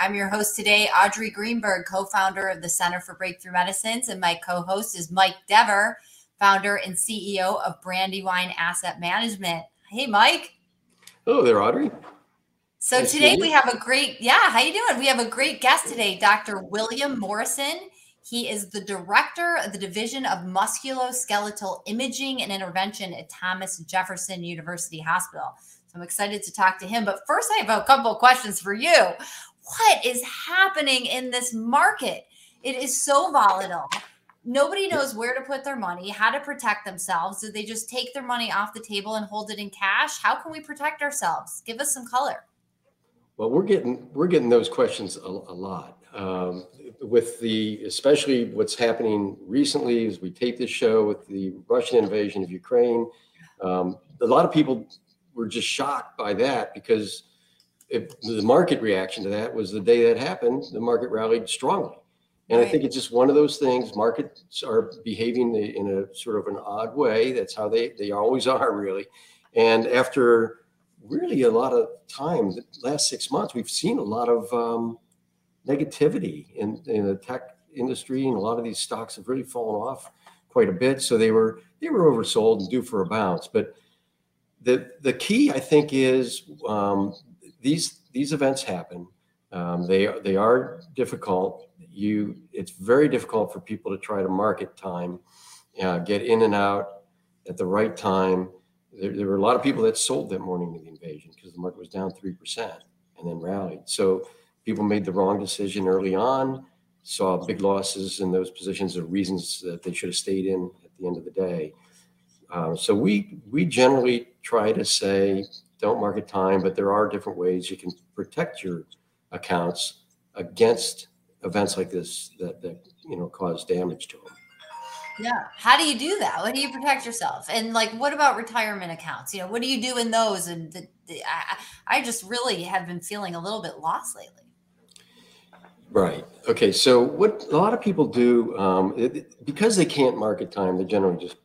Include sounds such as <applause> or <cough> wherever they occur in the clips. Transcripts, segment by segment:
Money Matters TV. I'm your host today, Audrey Greenberg, co founder of the Center for Breakthrough Medicines. And my co host is Mike Dever, founder and CEO of Brandywine Asset Management. Hey, Mike. Hello there, Audrey. So nice today we have a great, yeah, how you doing? We have a great guest today, Dr. William Morrison. He is the director of the Division of Musculoskeletal Imaging and Intervention at Thomas Jefferson University Hospital. So I'm excited to talk to him. But first, I have a couple of questions for you. What is happening in this market? It is so volatile. Nobody knows where to put their money, how to protect themselves. Do they just take their money off the table and hold it in cash? How can we protect ourselves? Give us some color. Well, we're getting we're getting those questions a, a lot. Um, with the especially what's happening recently as we tape this show with the Russian invasion of Ukraine. Um, a lot of people were just shocked by that because if the market reaction to that was the day that happened, the market rallied strongly. And right. I think it's just one of those things. Markets are behaving in a sort of an odd way. That's how they they always <laughs> are, really. And after really a lot of time, the last six months, we've seen a lot of um, negativity in, in the tech industry, and a lot of these stocks have really fallen off quite a bit. So they were they were oversold and due for a bounce. But the the key, I think, is um, these these events happen. Um, they they are difficult. You it's very difficult for people to try to market time, uh, get in and out at the right time. There, there were a lot of people that sold that morning of the invasion because the market was down three percent and then rallied. So people made the wrong decision early on, saw big losses in those positions or reasons that they should have stayed in at the end of the day. Uh, so we we generally try to say don't market time, but there are different ways you can protect your accounts against events like this that that you know cause damage to them. Yeah. How do you do that? How do you protect yourself? And like, what about retirement accounts? You know, what do you do in those? And the, the, I, I just really have been feeling a little bit lost lately. Right. Okay. So what a lot of people do, um, it, because they can't market time, they generally just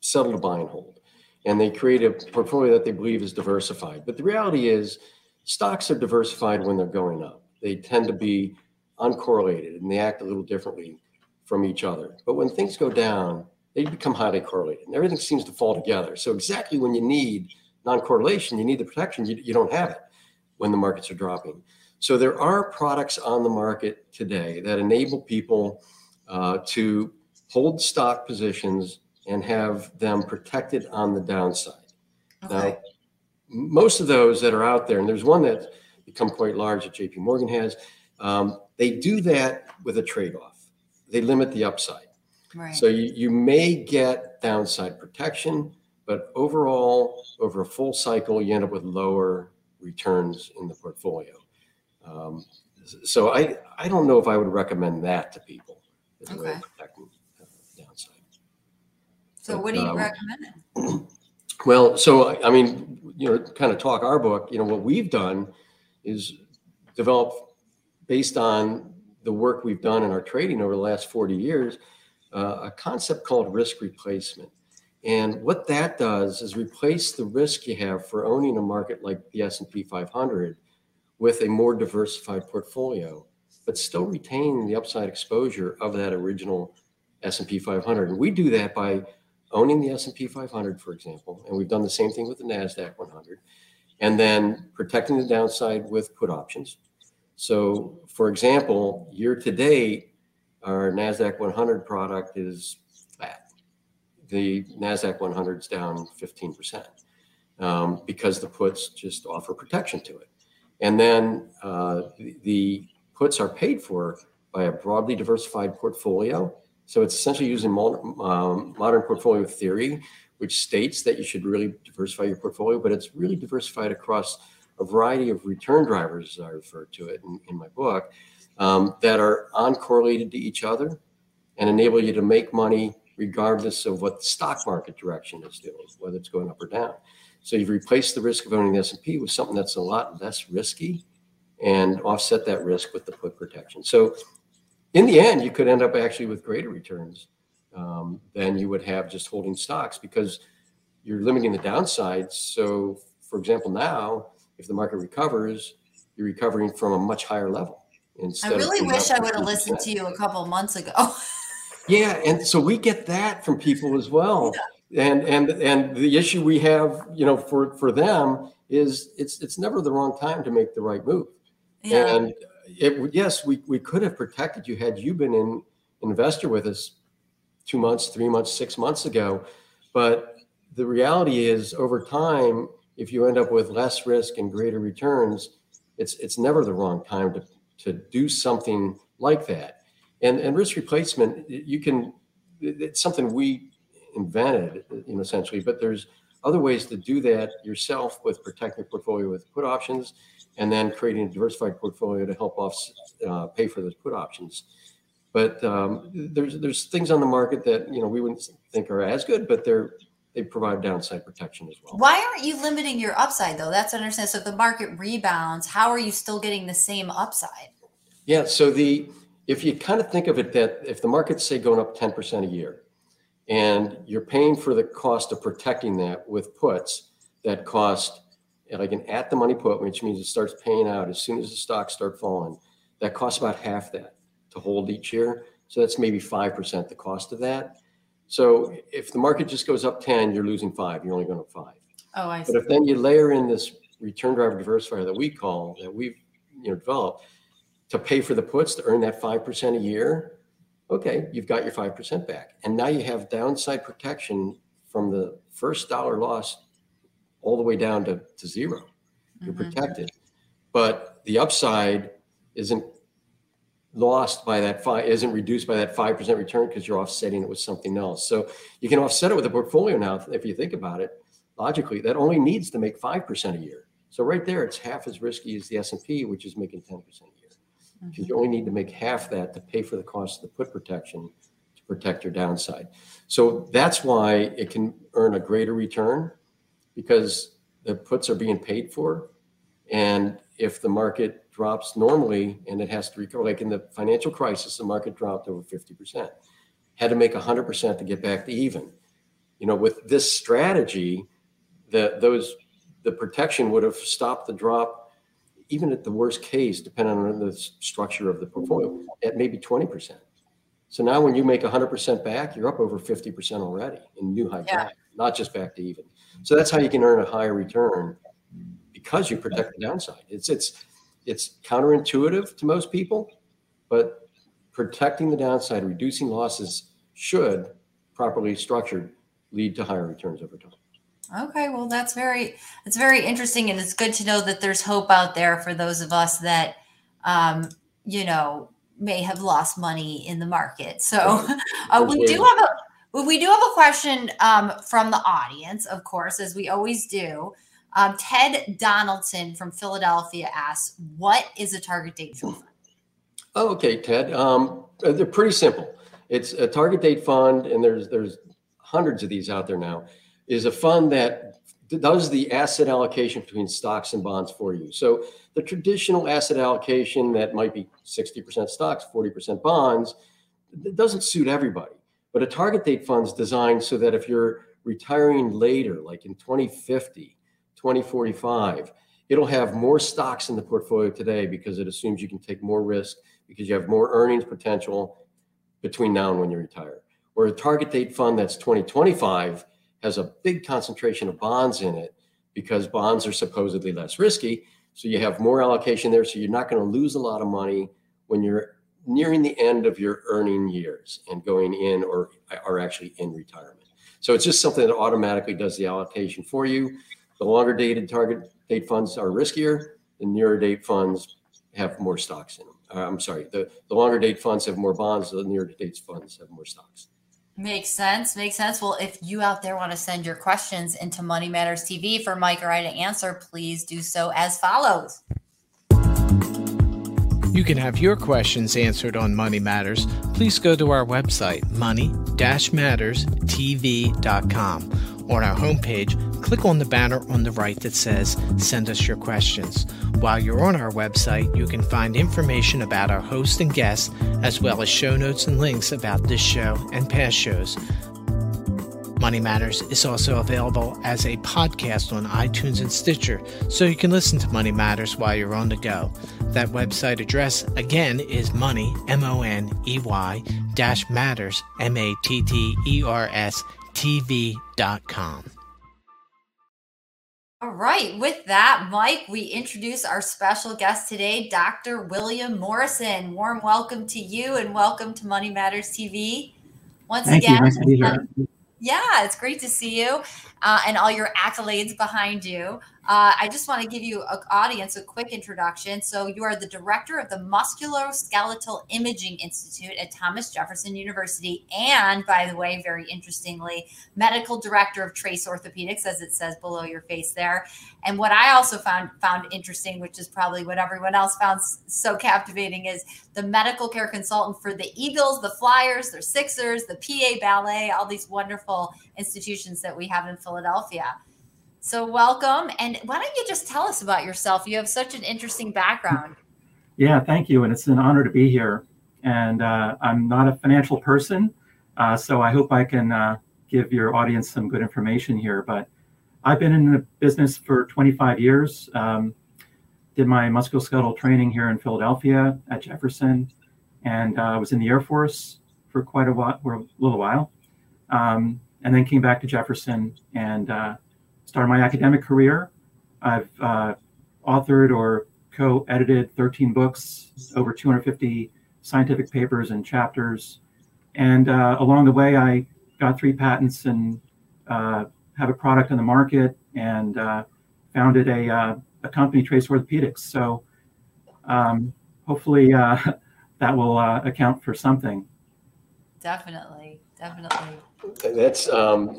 settle to buy and hold, and they create a portfolio that they believe is diversified. But the reality is, stocks are diversified when they're going up. They tend to be uncorrelated and they act a little differently from each other. But when things go down, they become highly correlated, and everything seems to fall together. So exactly when you need non-correlation, you need the protection. You, you don't have it when the markets are dropping. So there are products on the market today that enable people uh, to hold stock positions and have them protected on the downside. Okay. Now, most of those that are out there, and there's one that's become quite large that JP Morgan has, um, they do that with a trade-off. They limit the upside. Right. So you, you may get downside protection, but overall, over a full cycle, you end up with lower returns in the portfolio. Um, so I, I don't know if I would recommend that to people as a way of protecting downside. So what do you um, recommend? Well, so I mean, you know, kind of talk our book. You know, what we've done is develop based on the work we've done in our trading over the last 40 years, uh, a concept called risk replacement. And what that does is replace the risk you have for owning a market like the S&P 500 with a more diversified portfolio, but still retain the upside exposure of that original S&P 500. And we do that by owning the S&P 500, for example, and we've done the same thing with the Nasdaq 100, and then protecting the downside with put options. So, for example, year to date, our Nasdaq 100 product is flat. The Nasdaq 100 is down 15% um, because the puts just offer protection to it. And then uh, the puts are paid for by a broadly diversified portfolio. So it's essentially using modern, um, modern portfolio theory, which states that you should really diversify your portfolio, but it's really diversified across a variety of return drivers, as I refer to it in, in my book, um, that are uncorrelated to each other and enable you to make money regardless of what the stock market direction is doing, whether it's going up or down. So you've replaced the risk of owning the S&P with something that's a lot less risky and offset that risk with the put protection. So in the end, you could end up actually with greater returns um, than you would have just holding stocks because you're limiting the downside. So for example, now, if the market recovers, you're recovering from a much higher level. I really wish I would have listened to you a couple months ago. <laughs> yeah, and so we get that from people as well. Yeah. And and and the issue we have, you know, for for them is it's it's never the wrong time to make the right move. Yeah. And it yes, we we could have protected you had you been an investor with us two months, three months, six months ago. But the reality is over time, if you end up with less risk and greater returns, it's it's never the wrong time to to do something like that. And and risk replacement, you can it's something we invented, you know, essentially, but there's other ways to do that yourself with protecting your portfolio with put options and then creating a diversified portfolio to help off uh, pay for those put options. But um, there's there's things on the market that you know we wouldn't think are as good, but they're they provide downside protection as well. Why aren't you limiting your upside though? That's understand. So if the market rebounds, how are you still getting the same upside? Yeah. So the if you kind of think of it that if the market's say going up 10% a year and you're paying for the cost of protecting that with puts that cost like an at the money put, which means it starts paying out as soon as the stocks start falling, that costs about half that to hold each year. So that's maybe 5% the cost of that. So if the market just goes up 10, you're losing five, you're only going up five. Oh, I see. But if then you layer in this return driver diversifier that we call, that we've you know developed to pay for the puts to earn that 5% a year, okay, you've got your 5% back. And now you have downside protection from the first dollar loss all the way down to, to 0 you You're mm-hmm. protected. But the upside isn't lost by that five isn't reduced by that 5% return because you're offsetting it with something else. So you can offset it with a portfolio now. If you think about it logically, that only needs to make 5% a year. So right there, it's half as risky as the S&P, which is making 10% a year. Because mm-hmm. you only need to make half that to pay for the cost of the put protection to protect your downside. So that's why it can earn a greater return because the puts are being paid for. And if the market drops normally and it has to recover. Like in the financial crisis, the market dropped over 50%. Had to make 100% to get back to even. You know, with this strategy, that those the protection would have stopped the drop, even at the worst case, depending on the structure of the portfolio, at maybe 20%. So now when you make 100% back, you're up over 50% already in new high yeah. Not just back to even. So that's how you can earn a higher return because you protect the downside. It's it's it's counterintuitive to most people, but protecting the downside, reducing losses should properly structured lead to higher returns over time. Okay, well that's very it's very interesting and it's good to know that there's hope out there for those of us that um, you know may have lost money in the market. So uh, we do have a we do have a question um, from the audience, of course, as we always do. Um, Ted Donaldson from Philadelphia asks, "What is a target date fund?" Oh, okay, Ted. Um, they're pretty simple. It's a target date fund, and there's there's hundreds of these out there now. Is a fund that does the asset allocation between stocks and bonds for you. So the traditional asset allocation that might be 60% stocks, 40% bonds, doesn't suit everybody. But a target date fund is designed so that if you're retiring later, like in 2050, 2045, it'll have more stocks in the portfolio today because it assumes you can take more risk because you have more earnings potential between now and when you retire. Where a target date fund that's 2025 has a big concentration of bonds in it because bonds are supposedly less risky. So you have more allocation there. So you're not going to lose a lot of money when you're nearing the end of your earning years and going in or are actually in retirement. So it's just something that automatically does the allocation for you. The longer dated target date funds are riskier. The nearer date funds have more stocks in them. Uh, I'm sorry, the, the longer date funds have more bonds. The nearer date funds have more stocks. Makes sense. Makes sense. Well, if you out there want to send your questions into Money Matters TV for Mike or I to answer, please do so as follows. You can have your questions answered on Money Matters. Please go to our website, money-matterstv.com on our homepage, click on the banner on the right that says Send Us Your Questions. While you're on our website, you can find information about our host and guests, as well as show notes and links about this show and past shows. Money Matters is also available as a podcast on iTunes and Stitcher, so you can listen to Money Matters while you're on the go. That website address again is money, M O N E Y, dash matters, M A T T E R S, TV.com. All right. With that, Mike, we introduce our special guest today, Dr. William Morrison. Warm welcome to you and welcome to Money Matters TV. Once Thank again, you. Yeah, it's great to see you uh, and all your accolades behind you. Uh, I just want to give you, a, audience, a quick introduction. So, you are the director of the Musculoskeletal Imaging Institute at Thomas Jefferson University, and by the way, very interestingly, medical director of Trace Orthopedics, as it says below your face there. And what I also found found interesting, which is probably what everyone else found so captivating, is the medical care consultant for the Eagles, the Flyers, the Sixers, the PA Ballet, all these wonderful institutions that we have in Philadelphia. So, welcome. And why don't you just tell us about yourself? You have such an interesting background. Yeah, thank you. And it's an honor to be here. And uh, I'm not a financial person, uh, so I hope I can uh, give your audience some good information here. But I've been in the business for 25 years. Um, did my musculoskeletal training here in Philadelphia at Jefferson, and I uh, was in the Air Force for quite a while, for a little while, um, and then came back to Jefferson and uh, started my academic career. I've uh, authored or co-edited 13 books, over 250 scientific papers and chapters. And uh, along the way, I got three patents and uh, have a product on the market and uh, founded a, uh, a company, Trace Orthopedics. So um, hopefully <laughs> that will account for something. Definitely, definitely. That's um,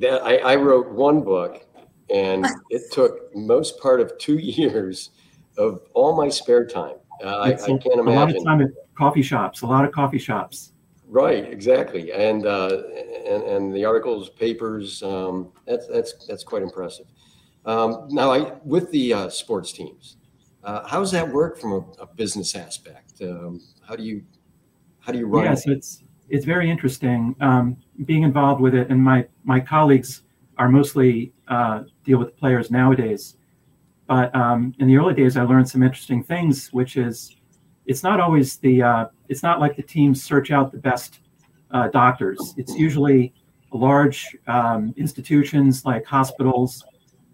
that I, I wrote one book and <laughs> it took most part of two <laughs> years of all my spare time. Uh, I, I, can't imagine. A lot of time at coffee shops. A lot of coffee shops. Right, exactly, and uh, and and the articles, papers. Um, that's that's that's quite impressive. Um, now, I with the uh, sports teams, uh, how does that work from a, a business aspect? Um, how do you how do you run? Yes, it? it's it's very interesting um, being involved with it, and my my colleagues are mostly uh, deal with players nowadays. But um, in the early days, I learned some interesting things, which is it's not always the uh, it's not like the teams search out the best uh, doctors. It's usually large um, institutions like hospitals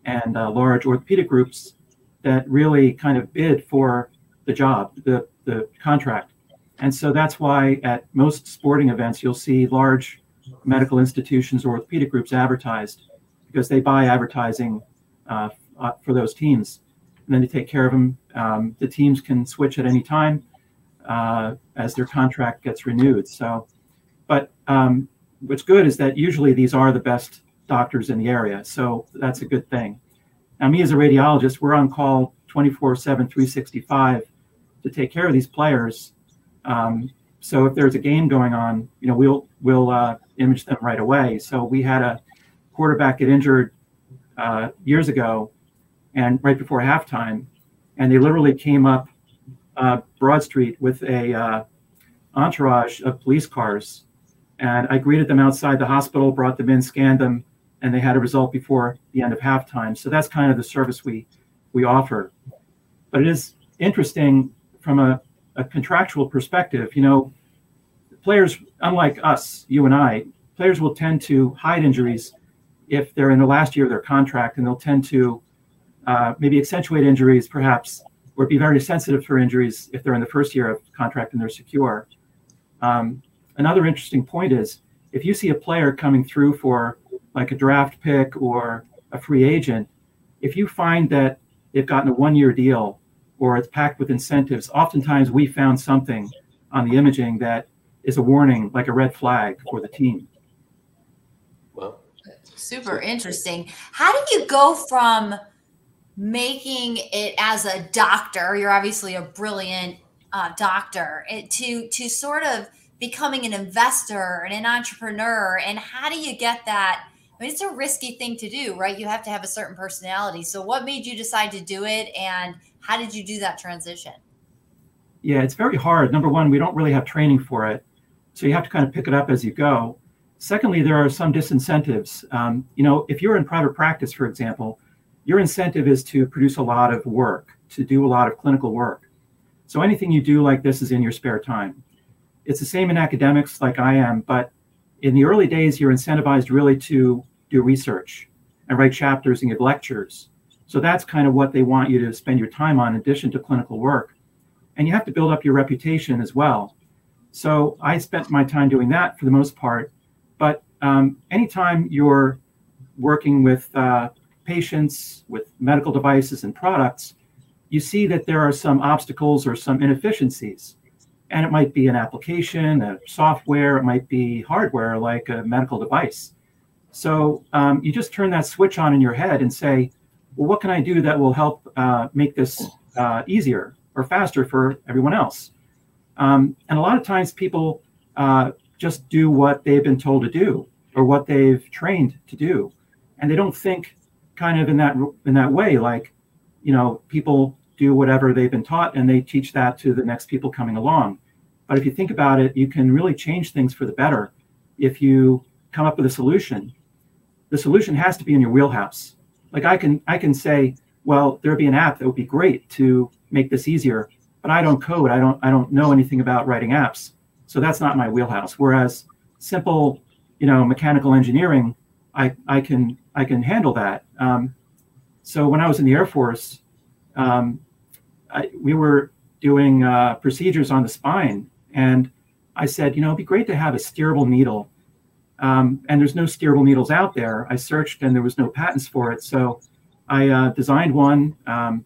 and uh, large orthopedic groups that really kind of bid for the job, the the contract. And so that's why at most sporting events you'll see large medical institutions or orthopedic groups advertised because they buy advertising uh, uh, for those teams. And then to take care of them, um, the teams can switch at any time uh, as their contract gets renewed. So, but um, what's good is that usually these are the best doctors in the area. So that's a good thing. Now, me as a radiologist, we're on call 24 7, 365 to take care of these players. Um, so if there's a game going on, you know, we'll we'll uh, image them right away. So we had a quarterback get injured uh, years ago, and right before halftime, and they literally came up uh, Broad Street with a uh, entourage of police cars, and I greeted them outside the hospital, brought them in, scanned them, and they had a result before the end of halftime. So that's kind of the service we we offer. But it is interesting from a, a contractual perspective. You know, players, unlike us, you and I, players will tend to hide injuries if they're in the last year of their contract, and they'll tend to uh, maybe accentuate injuries, perhaps, or be very sensitive for injuries if they're in the first year of contract and they're secure. Um, another interesting point is if you see a player coming through for like a draft pick or a free agent, if you find that they've gotten a one year deal or it's packed with incentives, oftentimes we found something on the imaging that is a warning, like a red flag for the team. Well, super interesting. How do you go from making it as a doctor? You're obviously a brilliant uh, doctor. It, to to sort of becoming an investor and an entrepreneur. And how do you get that? I mean, it's a risky thing to do, right? You have to have a certain personality. So, what made you decide to do it, and how did you do that transition? Yeah, it's very hard. Number one, we don't really have training for it, so you have to kind of pick it up as you go. Secondly, there are some disincentives. Um, you know, if you're in private practice, for example, your incentive is to produce a lot of work, to do a lot of clinical work. So anything you do like this is in your spare time. It's the same in academics, like I am, but in the early days, you're incentivized really to do research and write chapters and give lectures. So that's kind of what they want you to spend your time on in addition to clinical work. And you have to build up your reputation as well. So I spent my time doing that for the most part. But um, anytime you're working with uh, patients, with medical devices and products, you see that there are some obstacles or some inefficiencies. And it might be an application, a software, it might be hardware like a medical device. So um, you just turn that switch on in your head and say, well, what can I do that will help uh, make this uh, easier or faster for everyone else? Um, and a lot of times people uh, just do what they've been told to do or what they've trained to do, and they don't think kind of in that in that way. Like, you know, people do whatever they've been taught, and they teach that to the next people coming along. But if you think about it, you can really change things for the better if you come up with a solution. The solution has to be in your wheelhouse. Like I can I can say, well, there'd be an app that would be great to make this easier but I don't code. I don't I don't know anything about writing apps. So that's not my wheelhouse. Whereas simple, you know, mechanical engineering, I I can I can handle that. Um, so when I was in the Air Force, um, I, we were doing uh, procedures on the spine, and I said, you know, it'd be great to have a steerable needle. Um, and there's no steerable needles out there. I searched, and there was no patents for it. So I uh, designed one, um,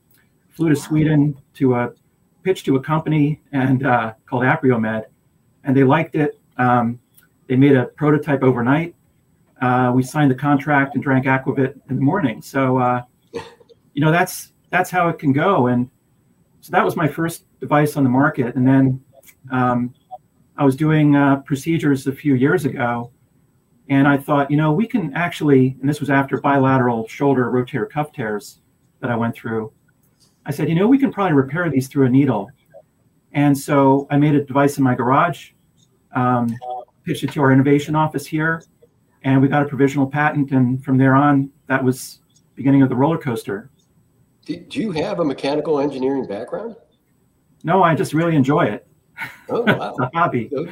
flew to Sweden to a pitched to a company and uh, called Apriomed, and they liked it. Um, they made a prototype overnight. Uh, we signed the contract and drank Aquavit in the morning. So, uh, you know, that's that's how it can go. And so that was my first device on the market. And then um, I was doing uh, procedures a few years ago, and I thought, you know, we can actually. And this was after bilateral shoulder rotator cuff tears that I went through. I said, you know, we can probably repair these through a needle. And so I made a device in my garage, um, pitched it to our innovation office here, and we got a provisional patent. And from there on, that was beginning of the roller coaster. Do, do you have a mechanical engineering background? No, I just really enjoy it. Oh, <laughs> wow. it's a hobby. So,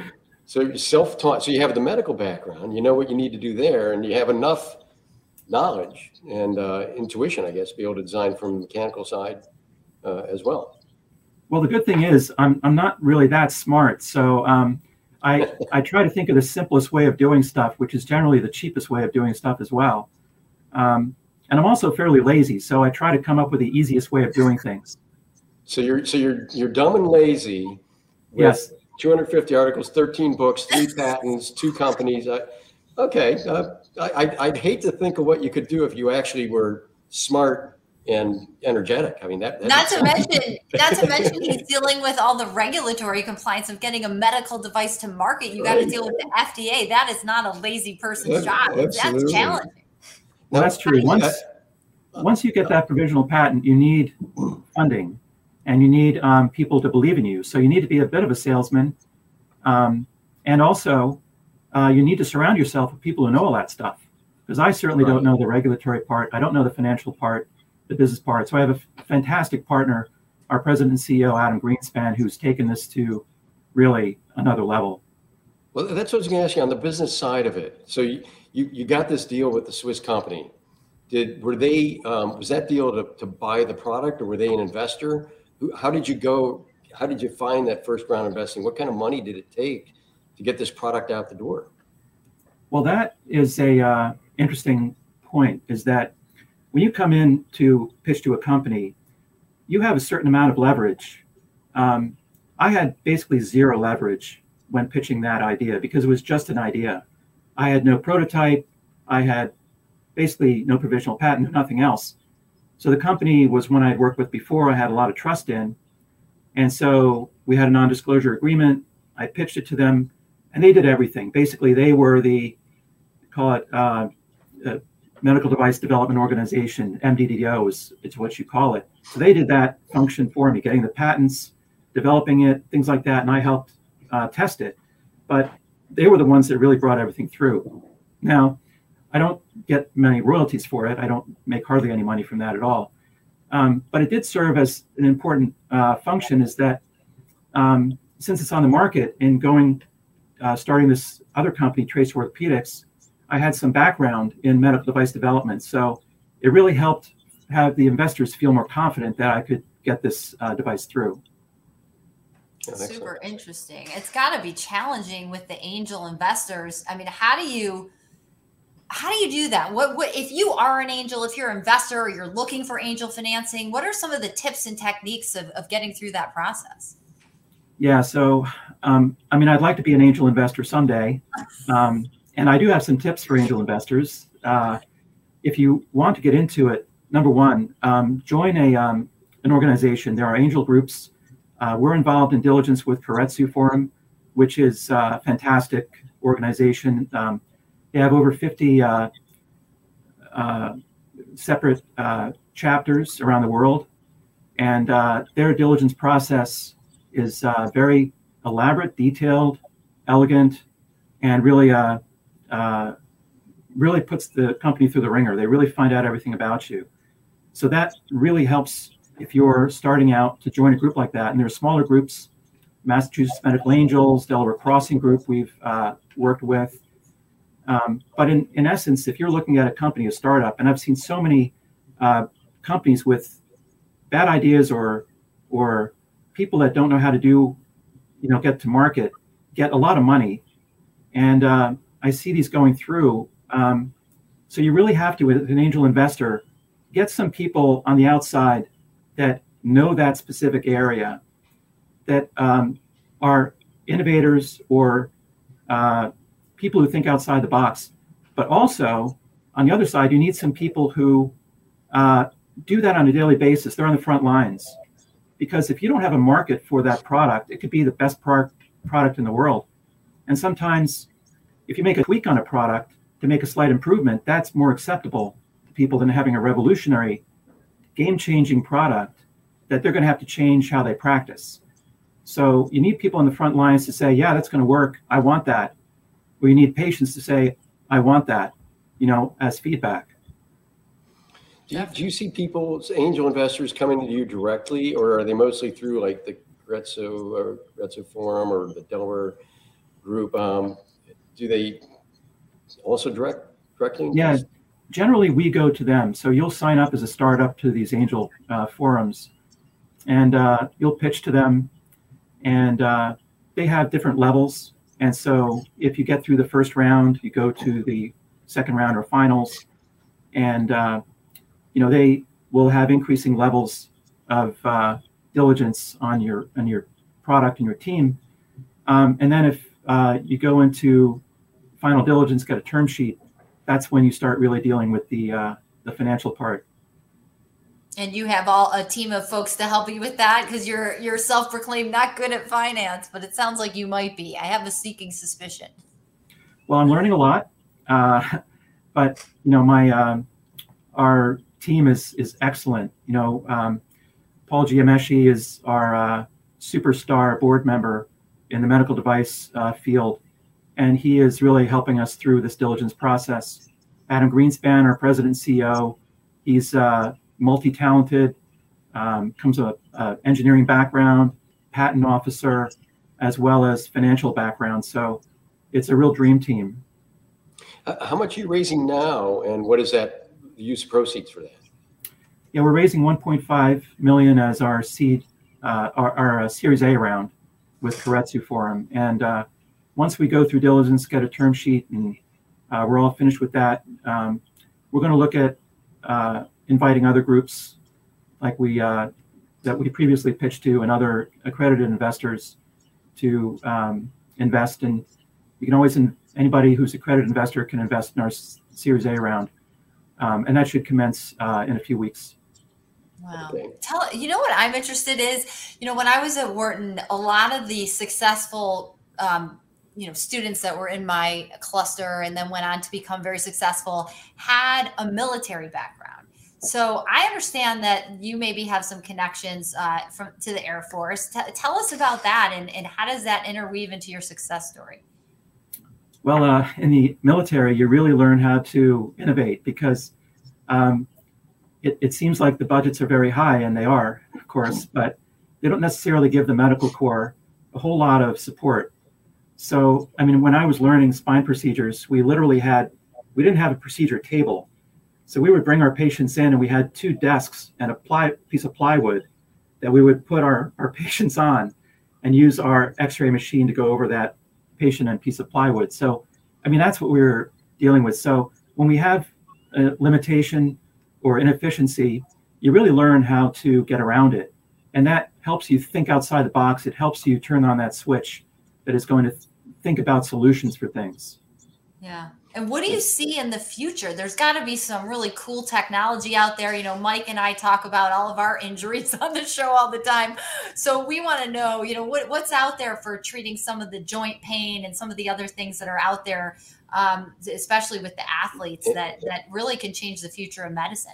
so you're self-taught. So you have the medical background. You know what you need to do there, and you have enough knowledge and uh, intuition, I guess, to be able to design from the mechanical side uh, as well. Well, the good thing is I'm, I'm not really that smart. So um, I, <laughs> I try to think of the simplest way of doing stuff, which is generally the cheapest way of doing stuff as well. Um, and I'm also fairly lazy, so I try to come up with the easiest way of doing things. So you're so you're you're dumb and lazy. yes. 250 articles, 13 books, three patents, two companies. Uh, okay, uh, I, I'd hate to think of what you could do if you actually were smart and energetic. I mean, that. Not to mention, not to mention, he's dealing with all the regulatory compliance of getting a medical device to market. You got to deal with the FDA. That is not a lazy person's job. Absolutely. That's challenging. Well, that's true. Once once you get that provisional patent, you need funding, and you need um, people to believe in you. So you need to be a bit of a salesman, um, and also uh, you need to surround yourself with people who know all that stuff. Because I certainly right. don't know the regulatory part. I don't know the financial part the business part. So I have a fantastic partner, our president and CEO, Adam Greenspan, who's taken this to really another level. Well, that's what I was going to ask you on the business side of it. So you, you, you got this deal with the Swiss company. Did were they um, was that deal to, to buy the product or were they an investor? How did you go? How did you find that first round investing? What kind of money did it take to get this product out the door? Well, that is a uh, interesting point. Is that when you come in to pitch to a company, you have a certain amount of leverage. Um, I had basically zero leverage when pitching that idea because it was just an idea. I had no prototype. I had basically no provisional patent, nothing else. So the company was one I had worked with before. I had a lot of trust in, and so we had a non-disclosure agreement. I pitched it to them, and they did everything. Basically, they were the call it uh, uh, medical device development organization, MDDO is, is what you call it. So they did that function for me, getting the patents, developing it, things like that, and I helped uh, test it. But they were the ones that really brought everything through. Now, I don't get many royalties for it. I don't make hardly any money from that at all. Um, but it did serve as an important uh, function is that um, since it's on the market and going, uh, starting this other company, Trace Orthopedics, I had some background in medical device development. So it really helped have the investors feel more confident that I could get this uh, device through. Super interesting. It's got to be challenging with the angel investors. I mean, how do you how do you do that? What, what if you are an angel, if you're an investor or you're looking for angel financing, what are some of the tips and techniques of, of getting through that process? Yeah, so um, I mean, I'd like to be an angel investor someday, um, and I do have some tips for angel investors. Uh, if you want to get into it, number one, um, join a um, an organization. There are angel groups. Uh, we're involved in diligence with Keiretsu Forum, which is a fantastic organization. Um, they have over 50 uh, uh, separate uh, chapters around the world, and uh, their diligence process is uh, very elaborate, detailed, elegant, and really really puts the company through the ringer. They really find out everything about you. So that really helps if you're starting out to join a group like that. And there are smaller groups, Massachusetts Medical Angels, Delaware Crossing Group, we've uh, worked with. Um, but in, in essence, if you're looking at a company, a startup, and I've seen so many uh, companies with bad ideas or or people that don't know how to do, you know, get to market, get a lot of money, and uh, I see these going through. Um, so you really have to, with an angel investor, get some people on the outside that know that specific area, that um, are innovators or uh, people who think outside the box. But also, on the other side, you need some people who uh, do that on a daily basis. They're on the front lines. Because if you don't have a market for that product, it could be the best product product in the world. And sometimes, if you make a tweak on a product to make a slight improvement, that's more acceptable to people than having a revolutionary, game changing product that they're going to have to change how they practice. So you need people on the front lines to say, yeah, that's going to work. I want that where you need patients to say, I want that, you know, as feedback. Do you, do you see people, angel investors coming to you directly, or are they mostly through like the Keiretsu or Keiretsu Forum or the Delaware group? Um, do they also direct directly? Yeah, generally we go to them. So you'll sign up as a startup to these angel uh, forums, and uh, you'll pitch to them, and uh, they have different levels. And so if you get through the first round, you go to the second round or finals, and uh, you know they will have increasing levels of uh, diligence on your on your product and your team. Um, and then if uh, you go into final diligence, get a term sheet, that's when you start really dealing with the uh, the financial part and you have all a team of folks to help you with that because you're you're self-proclaimed not good at finance but it sounds like you might be. I have a seeking suspicion. Well i'm learning a lot uh, <laughs> but you know my um, our team is is excellent. You know um, paul giameshi is our uh, superstar board member in the medical device uh, field and he is really helping us through this diligence process. Adam greenspan our president ceo he's uh, multi-talented, um, comes a, a, engineering background, patent officer, as well as financial background. So it's a real dream team. how much are you raising now, and what is that the use of proceeds for that? Yeah, we're raising 1.5 million as our seed, uh, our, our uh, Series A round with Keiretsu Forum, and uh, once we go through diligence, get a term sheet, and uh, we're all finished with that, um, we're going to look at uh, inviting other groups like we uh, that we previously pitched to and other accredited investors to um, invest in. You can always in, anybody who's accredited investor can invest in our Series A round, um, and that should commence uh, in a few weeks. Wow. Tell you know what I'm interested is you know when I was at Wharton, a lot of the successful um, you know students that were in my cluster and then went on to become very successful had a military background so I understand that you maybe have some connections uh, from to the Air Force. T- tell us about that, and, and how does that interweave into your success story? Well, uh, in the military, you really learn how to innovate because um, it, it seems like the budgets are very high, and they are, of course, but they don't necessarily give the medical corps a whole lot of support. So, I mean, when I was learning spine procedures, we literally had, we didn't have a procedure table. So we would bring our patients in and we had two desks and a ply, piece of plywood that we would put our, our <laughs> patients on and use our x-ray machine to go over that patient and piece of plywood. So, I mean, that's what we were dealing with. So when we have a limitation or inefficiency, you really learn how to get around it. And that helps you think outside the box. It helps you turn on that switch that is going to th- think about solutions for things. Yeah. And what do you see in the future? There's got to be some really cool technology out there. You know, Mike and I talk about all of our <laughs> injuries on the show all the time. So we want to know, you know, what, what's out there for treating some of the joint pain and some of the other things that are out there, um, especially with the athletes that that really can change the future of medicine.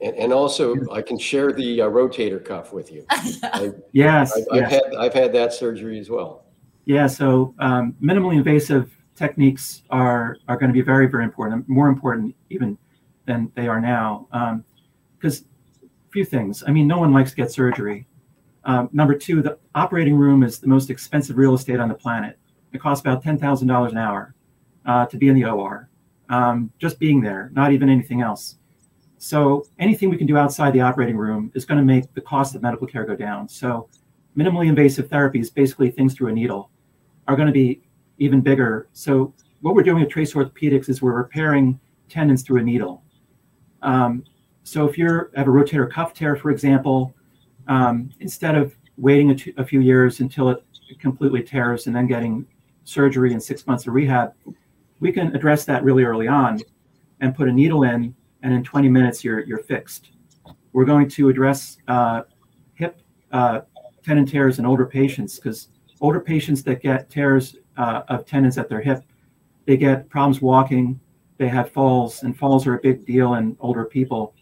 And, and also, I can share the uh, rotator cuff with you. <laughs> I, yes, I've, yes. Had I've had that surgery as well. Yeah. So um, minimally invasive techniques are are going to be very very important, more important even than they are now. Because um, a few things. I mean, no one likes to get surgery. Um, number two, the operating room is the most expensive real estate on the planet. It costs about ten thousand dollars an hour uh, to be in the OR. Um, just being there, not even anything else. So anything we can do outside the operating room is going to make the cost of medical care go down. So minimally invasive therapies, basically things through a needle, are going to be even bigger. So what we're doing at Trace Orthopedics is we're repairing tendons through a needle. Um, so if you have a rotator cuff tear, for example, um, instead of waiting a, few years until it completely tears and then getting surgery and six months of rehab, we can address that really early on and put a needle in, and in 20 minutes you're you're fixed. We're going to address uh, hip uh, tendon tears in older patients because older patients that get tears uh, of tendons at their hip, they get problems walking, they have falls, and falls are a big deal in older people.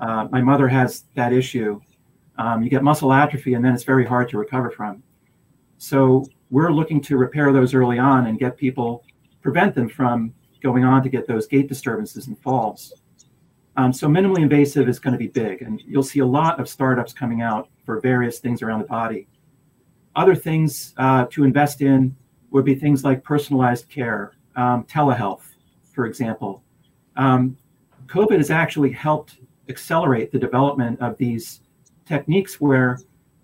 Uh, my mother has that issue. Um, you get muscle atrophy, and then it's very hard to recover from. So we're looking to repair those early on and get people, prevent them from going on to get those gait disturbances and falls. Um, so minimally invasive is going to be big, and you'll see a lot of startups coming out for various things around the body. Other things uh, to invest in would be things like personalized care, um, telehealth, for example. Um, COVID has actually helped accelerate the development of these techniques where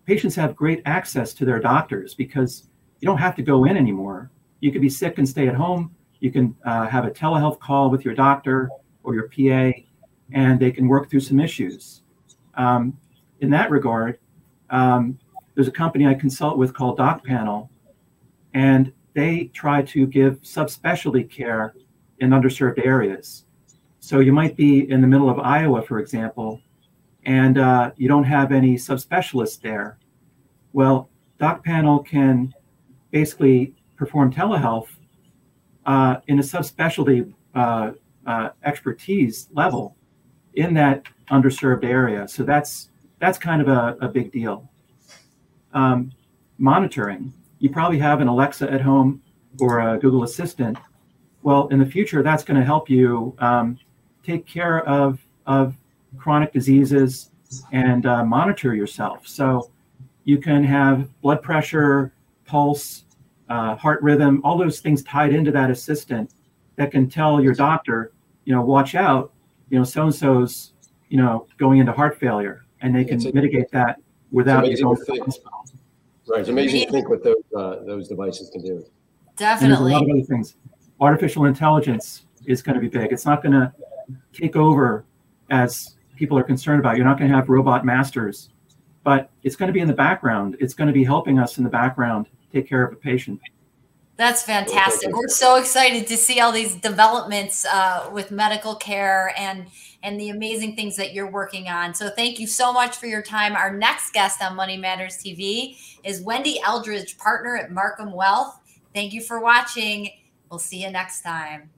patients have great access to their doctors because you don't have to go in anymore. You could be sick and stay at home. You can uh, have a telehealth call with your doctor or your PA, and they can work through some issues. Um, in that regard, um, there's a company I consult with called DocPanel, and they try to give subspecialty care in underserved areas. So you might be in the middle of Iowa, for example, and uh, you don't have any subspecialists there. Well, DocPanel can basically perform telehealth uh, in a subspecialty uh, uh, expertise level in that underserved area. So that's that's kind of a, a big deal. Um, monitoring you probably have an Alexa at home or a Google Assistant. Well, in the future, that's going to help you um, take care of, of chronic diseases and uh, monitor yourself. So you can have blood pressure, pulse, uh, heart rhythm, all those things tied into that assistant that can tell your doctor, you know, watch out, you know, so and so's, you know, going into heart failure, and they can mitigate that without you going to the hospital. Right. It's amazing to think what those uh, those devices can do. Definitely. a lot of other things. Artificial intelligence is going to be big. It's not going to take over as people are concerned about. You're not going to have robot masters, but it's going to be in the background. It's going to be helping us in the background take care of a patient. That's fantastic. We're so excited to see all these developments uh, with medical care and and the amazing things that you're working on. So thank you so much for your time. Our next guest on Money Matters TV is Wendy Eldridge, partner at Markham Wealth. Thank you for watching. We'll see you next time.